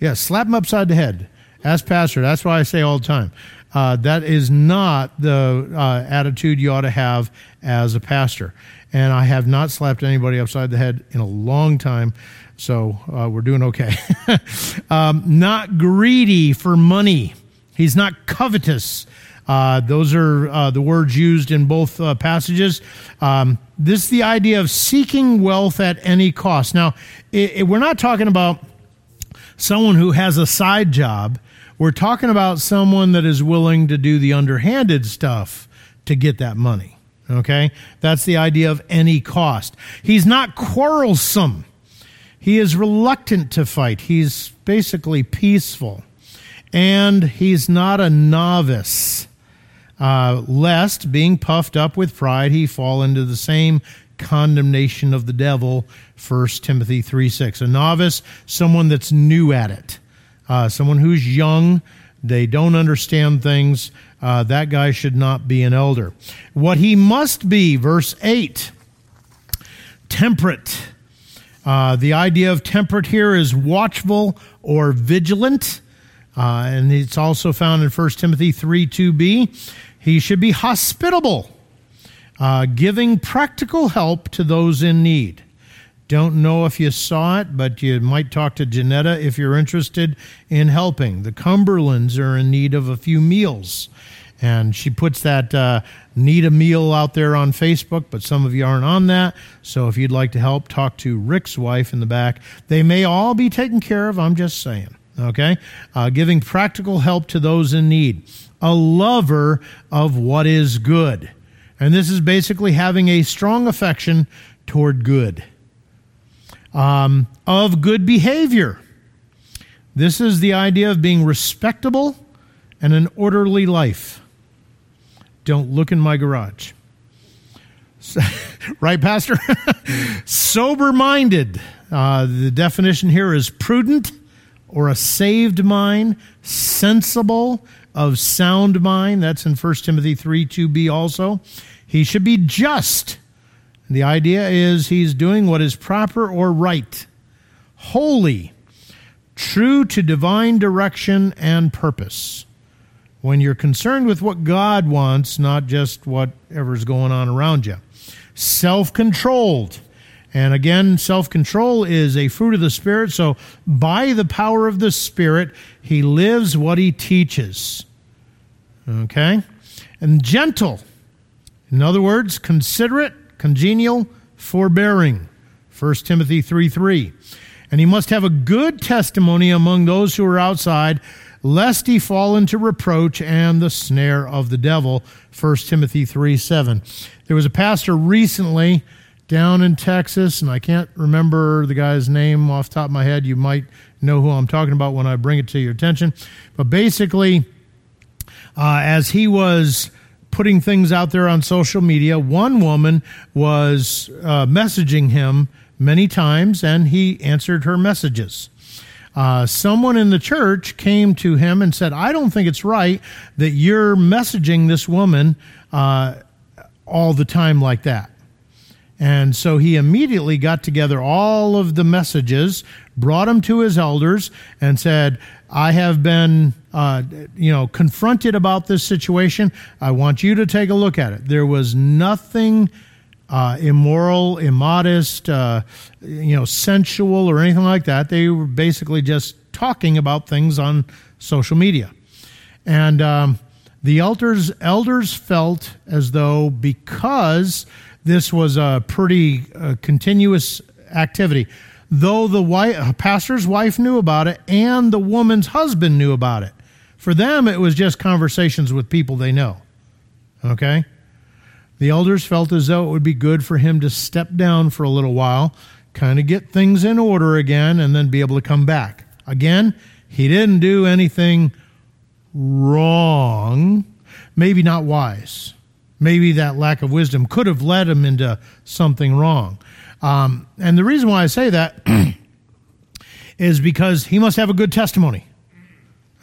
Yeah, slap him upside the head. As pastor, that's why I say all the time. Uh, that is not the uh, attitude you ought to have as a pastor. And I have not slapped anybody upside the head in a long time, so uh, we're doing okay. um, not greedy for money. He's not covetous. Uh, those are uh, the words used in both uh, passages. Um, this is the idea of seeking wealth at any cost. Now, it, it, we're not talking about someone who has a side job we're talking about someone that is willing to do the underhanded stuff to get that money. Okay? That's the idea of any cost. He's not quarrelsome. He is reluctant to fight. He's basically peaceful. And he's not a novice, uh, lest, being puffed up with pride, he fall into the same condemnation of the devil 1 timothy 3 6 a novice someone that's new at it uh, someone who's young, they don't understand things. Uh, that guy should not be an elder. What he must be, verse 8, temperate. Uh, the idea of temperate here is watchful or vigilant. Uh, and it's also found in 1 Timothy 3 2b. He should be hospitable, uh, giving practical help to those in need. Don't know if you saw it, but you might talk to Janetta if you're interested in helping. The Cumberlands are in need of a few meals. And she puts that uh, need a meal out there on Facebook, but some of you aren't on that. So if you'd like to help, talk to Rick's wife in the back. They may all be taken care of, I'm just saying. Okay? Uh, giving practical help to those in need. A lover of what is good. And this is basically having a strong affection toward good um, of good behavior. This is the idea of being respectable and an orderly life. Don't look in my garage. right, Pastor? Sober minded. Uh, the definition here is prudent or a saved mind, sensible, of sound mind. That's in 1 Timothy 3 2b also. He should be just the idea is he's doing what is proper or right, holy, true to divine direction and purpose. When you're concerned with what God wants, not just whatever's going on around you. Self controlled. And again, self control is a fruit of the Spirit. So, by the power of the Spirit, he lives what he teaches. Okay? And gentle. In other words, considerate, congenial, forbearing. 1 Timothy 3 3. And he must have a good testimony among those who are outside, lest he fall into reproach and the snare of the devil. 1 Timothy 3 7. There was a pastor recently down in Texas, and I can't remember the guy's name off top of my head. You might know who I'm talking about when I bring it to your attention. But basically, uh, as he was putting things out there on social media, one woman was uh, messaging him many times, and he answered her messages. Uh, someone in the church came to him and said, I don't think it's right that you're messaging this woman uh, all the time like that. And so he immediately got together all of the messages, brought them to his elders, and said, I have been, uh, you know, confronted about this situation. I want you to take a look at it. There was nothing uh, immoral, immodest, uh, you know, sensual, or anything like that. They were basically just talking about things on social media. And um, the elders, elders felt as though because this was a pretty uh, continuous activity. Though the wife, pastor's wife knew about it and the woman's husband knew about it. For them, it was just conversations with people they know. Okay? The elders felt as though it would be good for him to step down for a little while, kind of get things in order again, and then be able to come back. Again, he didn't do anything wrong, maybe not wise maybe that lack of wisdom could have led him into something wrong. Um, and the reason why I say that is because he must have a good testimony.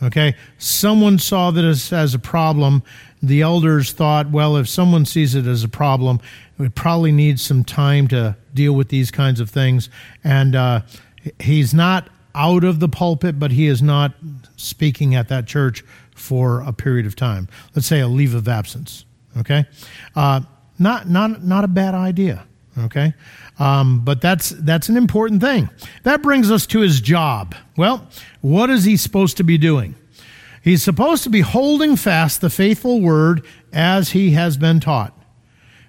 Okay? Someone saw this as a problem. The elders thought, well, if someone sees it as a problem, we probably need some time to deal with these kinds of things. And uh, he's not out of the pulpit, but he is not speaking at that church for a period of time. Let's say a leave of absence. Okay, uh, not not not a bad idea. Okay, um, but that's that's an important thing. That brings us to his job. Well, what is he supposed to be doing? He's supposed to be holding fast the faithful word as he has been taught.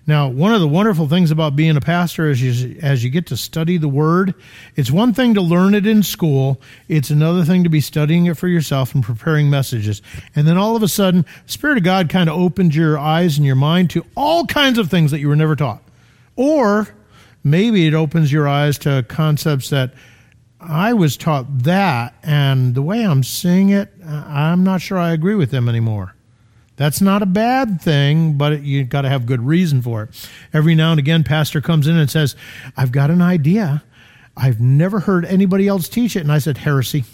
Now, one of the wonderful things about being a pastor is you, as you get to study the Word, it's one thing to learn it in school, it's another thing to be studying it for yourself and preparing messages. And then all of a sudden, Spirit of God kind of opens your eyes and your mind to all kinds of things that you were never taught. Or maybe it opens your eyes to concepts that I was taught that, and the way I'm seeing it, I'm not sure I agree with them anymore. That's not a bad thing, but you've got to have good reason for it. Every now and again, pastor comes in and says, "I've got an idea. I've never heard anybody else teach it." And I said, "Heresy."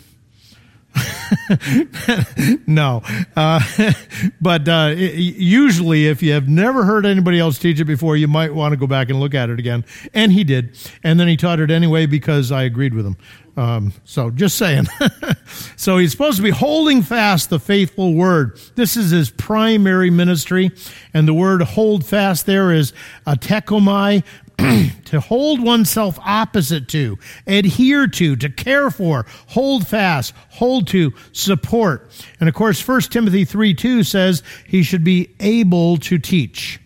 no, uh, but uh, usually, if you have never heard anybody else teach it before, you might want to go back and look at it again. And he did, and then he taught it anyway because I agreed with him. Um, so just saying. so he's supposed to be holding fast the faithful word. This is his primary ministry. And the word hold fast there is a atekomai, to hold oneself opposite to, adhere to, to care for, hold fast, hold to, support. And of course, 1 Timothy 3 2 says he should be able to teach.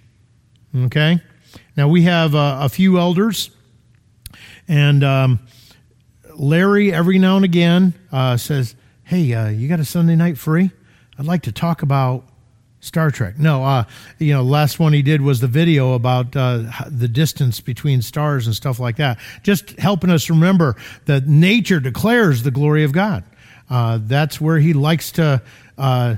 Okay? Now we have uh, a few elders, and um, Larry, every now and again, uh, says, Hey, uh, you got a Sunday night free? I'd like to talk about Star Trek. No, uh, you know, last one he did was the video about uh, the distance between stars and stuff like that. Just helping us remember that nature declares the glory of God. Uh, that's where he likes to, uh,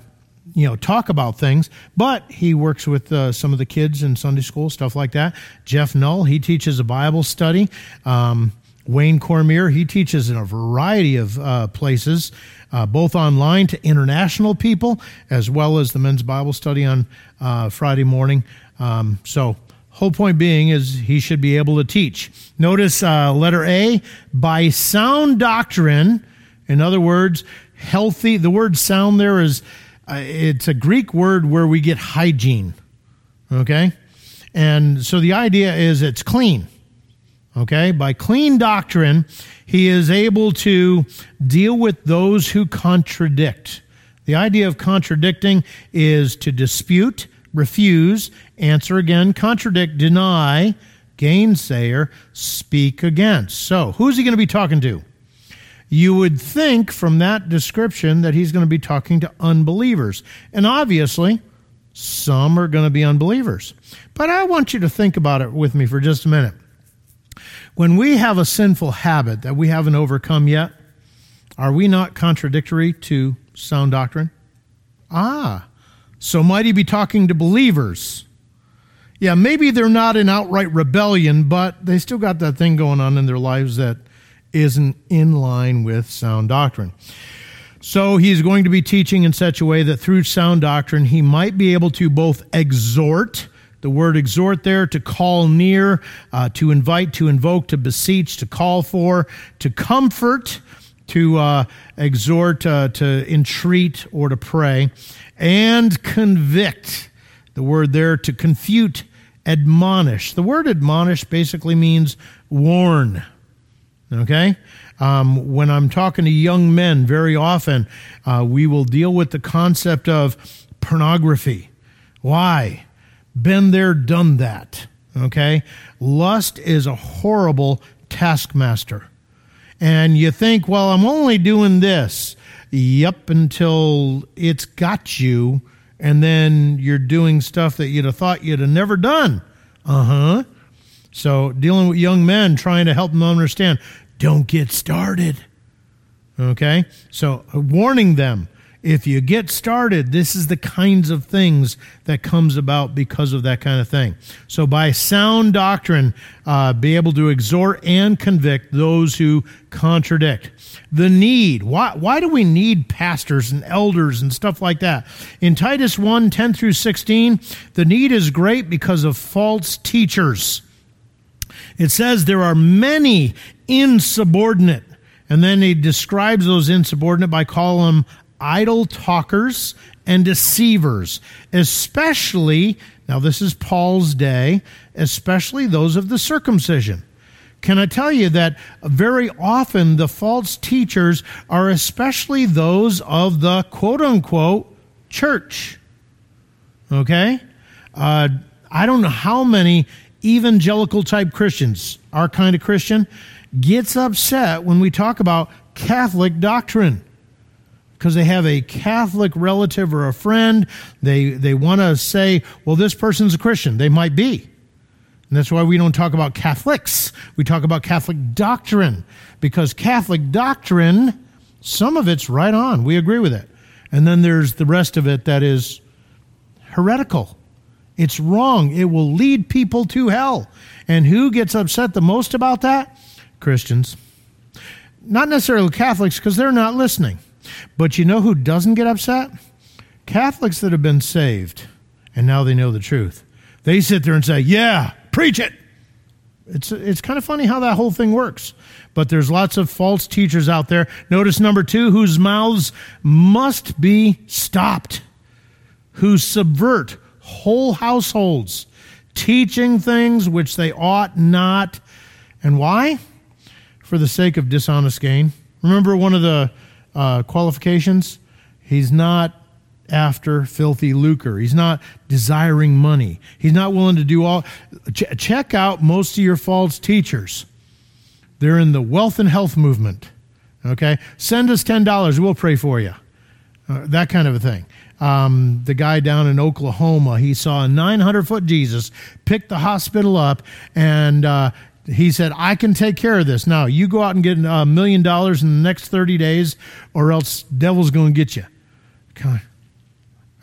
you know, talk about things. But he works with uh, some of the kids in Sunday school, stuff like that. Jeff Null, he teaches a Bible study. Um, Wayne Cormier, he teaches in a variety of uh, places, uh, both online to international people, as well as the men's Bible study on uh, Friday morning. Um, so, whole point being is he should be able to teach. Notice uh, letter A, by sound doctrine. In other words, healthy. The word sound there is, uh, it's a Greek word where we get hygiene. Okay? And so the idea is it's clean. Okay, by clean doctrine, he is able to deal with those who contradict. The idea of contradicting is to dispute, refuse, answer again, contradict, deny, gainsayer, speak against. So, who's he going to be talking to? You would think from that description that he's going to be talking to unbelievers. And obviously, some are going to be unbelievers. But I want you to think about it with me for just a minute. When we have a sinful habit that we haven't overcome yet, are we not contradictory to sound doctrine? Ah, so might he be talking to believers? Yeah, maybe they're not in outright rebellion, but they still got that thing going on in their lives that isn't in line with sound doctrine. So he's going to be teaching in such a way that through sound doctrine, he might be able to both exhort, the word exhort there, to call near, uh, to invite, to invoke, to beseech, to call for, to comfort, to uh, exhort, uh, to entreat, or to pray, and convict. The word there to confute, admonish. The word admonish basically means warn. Okay? Um, when I'm talking to young men, very often uh, we will deal with the concept of pornography. Why? Been there, done that. Okay? Lust is a horrible taskmaster. And you think, well, I'm only doing this. Yep, until it's got you, and then you're doing stuff that you'd have thought you'd have never done. Uh huh. So, dealing with young men, trying to help them understand don't get started. Okay? So, warning them if you get started, this is the kinds of things that comes about because of that kind of thing. So, by sound doctrine, uh, be able to exhort and convict those who contradict. The need. Why, why do we need pastors and elders and stuff like that? In Titus 1 10 through 16, the need is great because of false teachers. It says there are many insubordinate. And then he describes those insubordinate by calling them idle talkers and deceivers, especially, now this is Paul's day, especially those of the circumcision. Can I tell you that very often the false teachers are especially those of the quote unquote church? Okay? Uh, I don't know how many evangelical type Christians, our kind of Christian, gets upset when we talk about Catholic doctrine because they have a Catholic relative or a friend. They, they want to say, well, this person's a Christian. They might be. And that's why we don't talk about Catholics. We talk about Catholic doctrine because Catholic doctrine, some of it's right on. We agree with it. And then there's the rest of it that is heretical. It's wrong. It will lead people to hell. And who gets upset the most about that? Christians. Not necessarily Catholics because they're not listening. But you know who doesn't get upset? Catholics that have been saved and now they know the truth. They sit there and say, Yeah, preach it. It's, it's kind of funny how that whole thing works. But there's lots of false teachers out there. Notice number two, whose mouths must be stopped, who subvert whole households, teaching things which they ought not. And why? For the sake of dishonest gain. Remember one of the uh, qualifications? He's not after filthy lucre. He's not desiring money. He's not willing to do all. Ch- check out most of your false teachers. They're in the wealth and health movement. Okay? Send us $10, we'll pray for you. Uh, that kind of a thing. Um, the guy down in Oklahoma, he saw a 900 foot Jesus, picked the hospital up, and uh, he said, I can take care of this. Now, you go out and get a million dollars in the next 30 days, or else devil's going to get you. Kind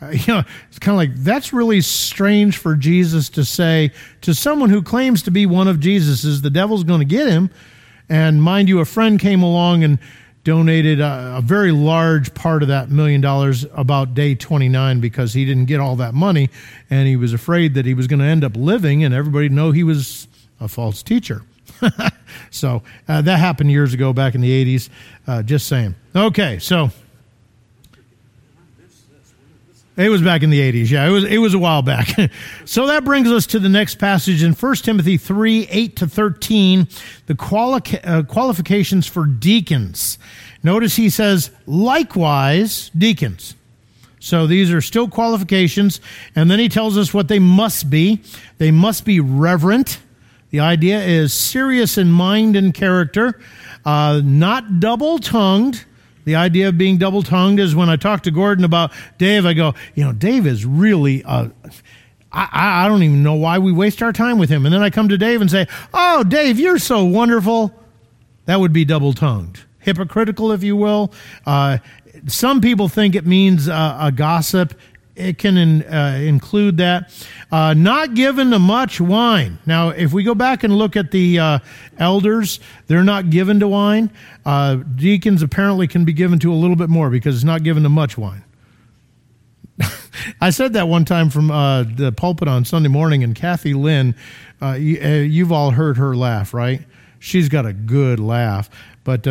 of, you know, it's kind of like that's really strange for Jesus to say to someone who claims to be one of Jesus's, the devil's going to get him. And mind you, a friend came along and donated a, a, very large part of that million dollars about day 29 because he didn't get all that money and he was afraid that he was going to end up living and everybody know he was a false teacher so uh, that happened years ago back in the 80s uh, just saying okay so it was back in the 80s. Yeah, it was, it was a while back. so that brings us to the next passage in 1 Timothy 3 8 to 13, the quali- uh, qualifications for deacons. Notice he says, likewise, deacons. So these are still qualifications. And then he tells us what they must be. They must be reverent. The idea is serious in mind and character, uh, not double tongued. The idea of being double tongued is when I talk to Gordon about Dave, I go, you know, Dave is really. Uh, I, I don't even know why we waste our time with him. And then I come to Dave and say, Oh, Dave, you're so wonderful. That would be double tongued, hypocritical, if you will. Uh, some people think it means uh, a gossip. It can in, uh, include that. Uh, not given to much wine. Now, if we go back and look at the uh, elders, they're not given to wine. Uh, deacons apparently can be given to a little bit more because it's not given to much wine. I said that one time from uh, the pulpit on Sunday morning, and Kathy Lynn, uh, you, have all heard her laugh, right? She's got a good laugh. But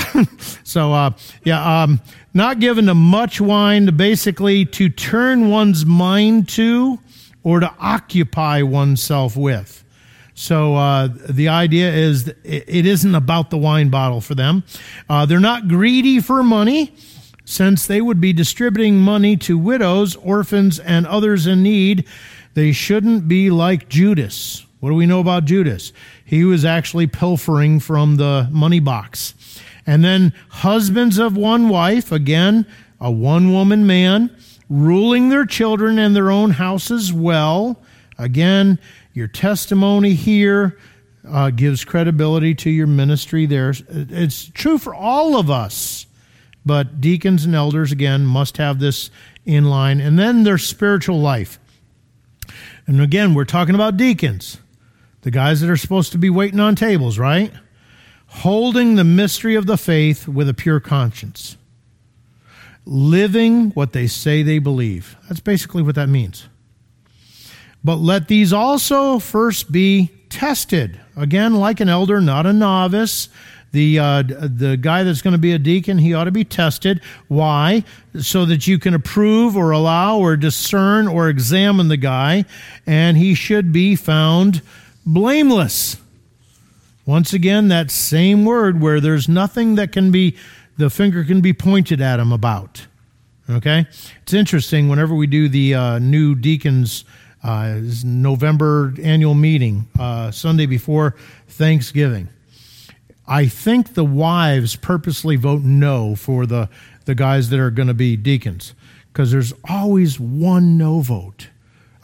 so uh, yeah, um, not given to much wine, to basically to turn one's mind to or to occupy oneself with. So uh, the idea is it isn't about the wine bottle for them. Uh, they're not greedy for money, since they would be distributing money to widows, orphans, and others in need. They shouldn't be like Judas. What do we know about Judas? He was actually pilfering from the money box. And then husbands of one wife, again, a one woman man, ruling their children and their own houses well. Again, your testimony here uh, gives credibility to your ministry there. It's true for all of us, but deacons and elders, again, must have this in line. And then their spiritual life. And again, we're talking about deacons the guys that are supposed to be waiting on tables, right? Holding the mystery of the faith with a pure conscience. Living what they say they believe. That's basically what that means. But let these also first be tested. Again, like an elder, not a novice. The, uh, the guy that's going to be a deacon, he ought to be tested. Why? So that you can approve or allow or discern or examine the guy, and he should be found blameless. Once again, that same word where there's nothing that can be, the finger can be pointed at him about. Okay? It's interesting whenever we do the uh, new deacons uh, November annual meeting, uh, Sunday before Thanksgiving. I think the wives purposely vote no for the, the guys that are going to be deacons because there's always one no vote.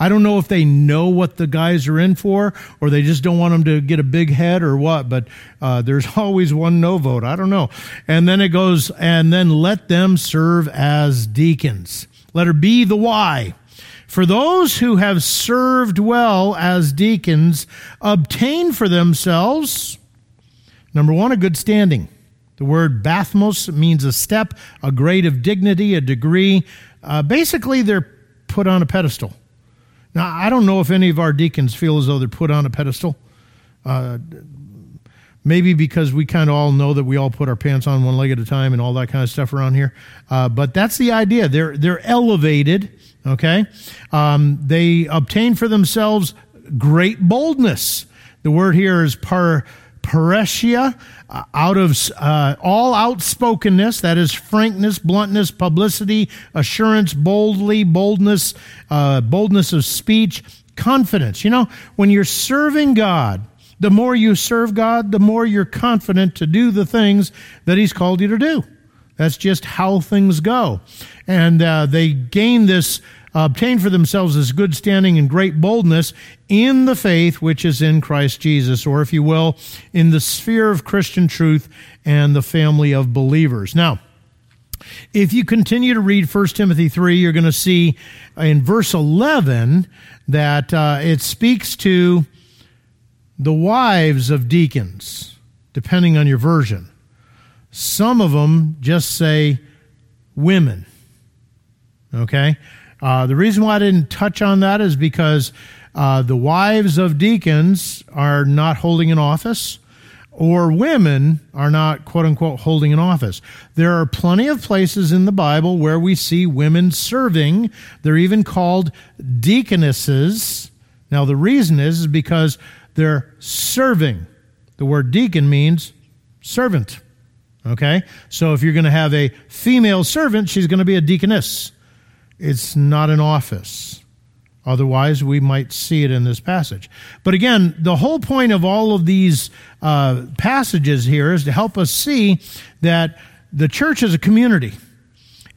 I don't know if they know what the guys are in for or they just don't want them to get a big head or what, but uh, there's always one no vote. I don't know. And then it goes, and then let them serve as deacons. Let her be the why. For those who have served well as deacons obtain for themselves, number one, a good standing. The word bathmos means a step, a grade of dignity, a degree. Uh, basically, they're put on a pedestal. Now, I don't know if any of our deacons feel as though they're put on a pedestal. Uh, maybe because we kind of all know that we all put our pants on one leg at a time and all that kind of stuff around here. Uh, but that's the idea. They're they're elevated. Okay, um, they obtain for themselves great boldness. The word here is par parrhesia, uh, out of uh, all outspokenness, that is frankness, bluntness, publicity, assurance, boldly, boldness, uh, boldness of speech, confidence. You know, when you're serving God, the more you serve God, the more you're confident to do the things that He's called you to do. That's just how things go. And uh, they gain this obtain for themselves this good standing and great boldness in the faith which is in Christ Jesus, or if you will, in the sphere of Christian truth and the family of believers. Now, if you continue to read 1 Timothy 3, you're going to see in verse 11 that uh, it speaks to the wives of deacons, depending on your version. Some of them just say women. Okay? Uh, the reason why I didn't touch on that is because uh, the wives of deacons are not holding an office, or women are not, quote unquote, holding an office. There are plenty of places in the Bible where we see women serving. They're even called deaconesses. Now, the reason is, is because they're serving. The word deacon means servant. Okay? So if you're going to have a female servant, she's going to be a deaconess. It's not an office. Otherwise, we might see it in this passage. But again, the whole point of all of these uh, passages here is to help us see that the church is a community.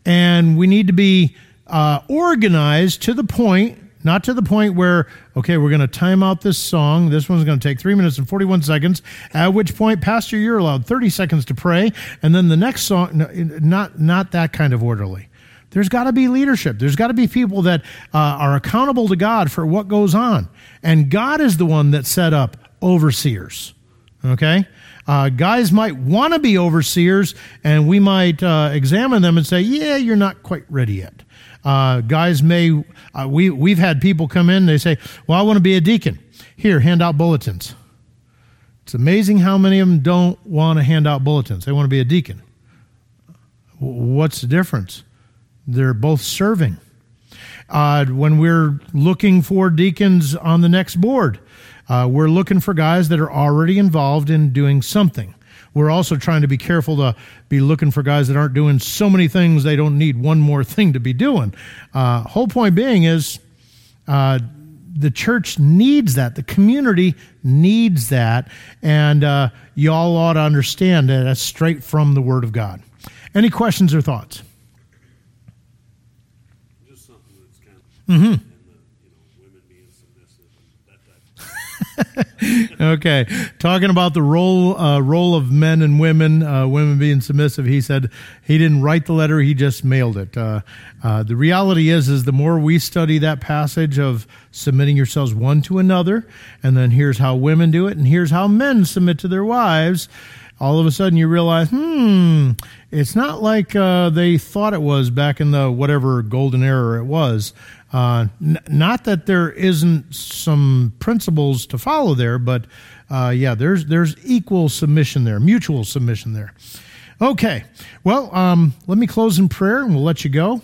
And we need to be uh, organized to the point, not to the point where, okay, we're going to time out this song. This one's going to take three minutes and 41 seconds, at which point, Pastor, you're allowed 30 seconds to pray. And then the next song, not, not that kind of orderly. There's got to be leadership. There's got to be people that uh, are accountable to God for what goes on. And God is the one that set up overseers. Okay? Uh, guys might want to be overseers, and we might uh, examine them and say, yeah, you're not quite ready yet. Uh, guys may, uh, we, we've had people come in, they say, well, I want to be a deacon. Here, hand out bulletins. It's amazing how many of them don't want to hand out bulletins. They want to be a deacon. What's the difference? They're both serving. Uh, when we're looking for deacons on the next board, uh, we're looking for guys that are already involved in doing something. We're also trying to be careful to be looking for guys that aren't doing so many things they don't need one more thing to be doing. Uh, whole point being is uh, the church needs that. The community needs that. And uh, y'all ought to understand that that's straight from the Word of God. Any questions or thoughts? Mm-hmm. okay, talking about the role uh, role of men and women, uh, women being submissive. He said he didn't write the letter; he just mailed it. Uh, uh the reality is, is the more we study that passage of submitting yourselves one to another, and then here's how women do it, and here's how men submit to their wives. All of a sudden, you realize, hmm, it's not like uh, they thought it was back in the whatever golden era it was. Uh, n- not that there isn't some principles to follow there, but uh, yeah, there's there's equal submission there, mutual submission there. Okay, well, um, let me close in prayer, and we'll let you go.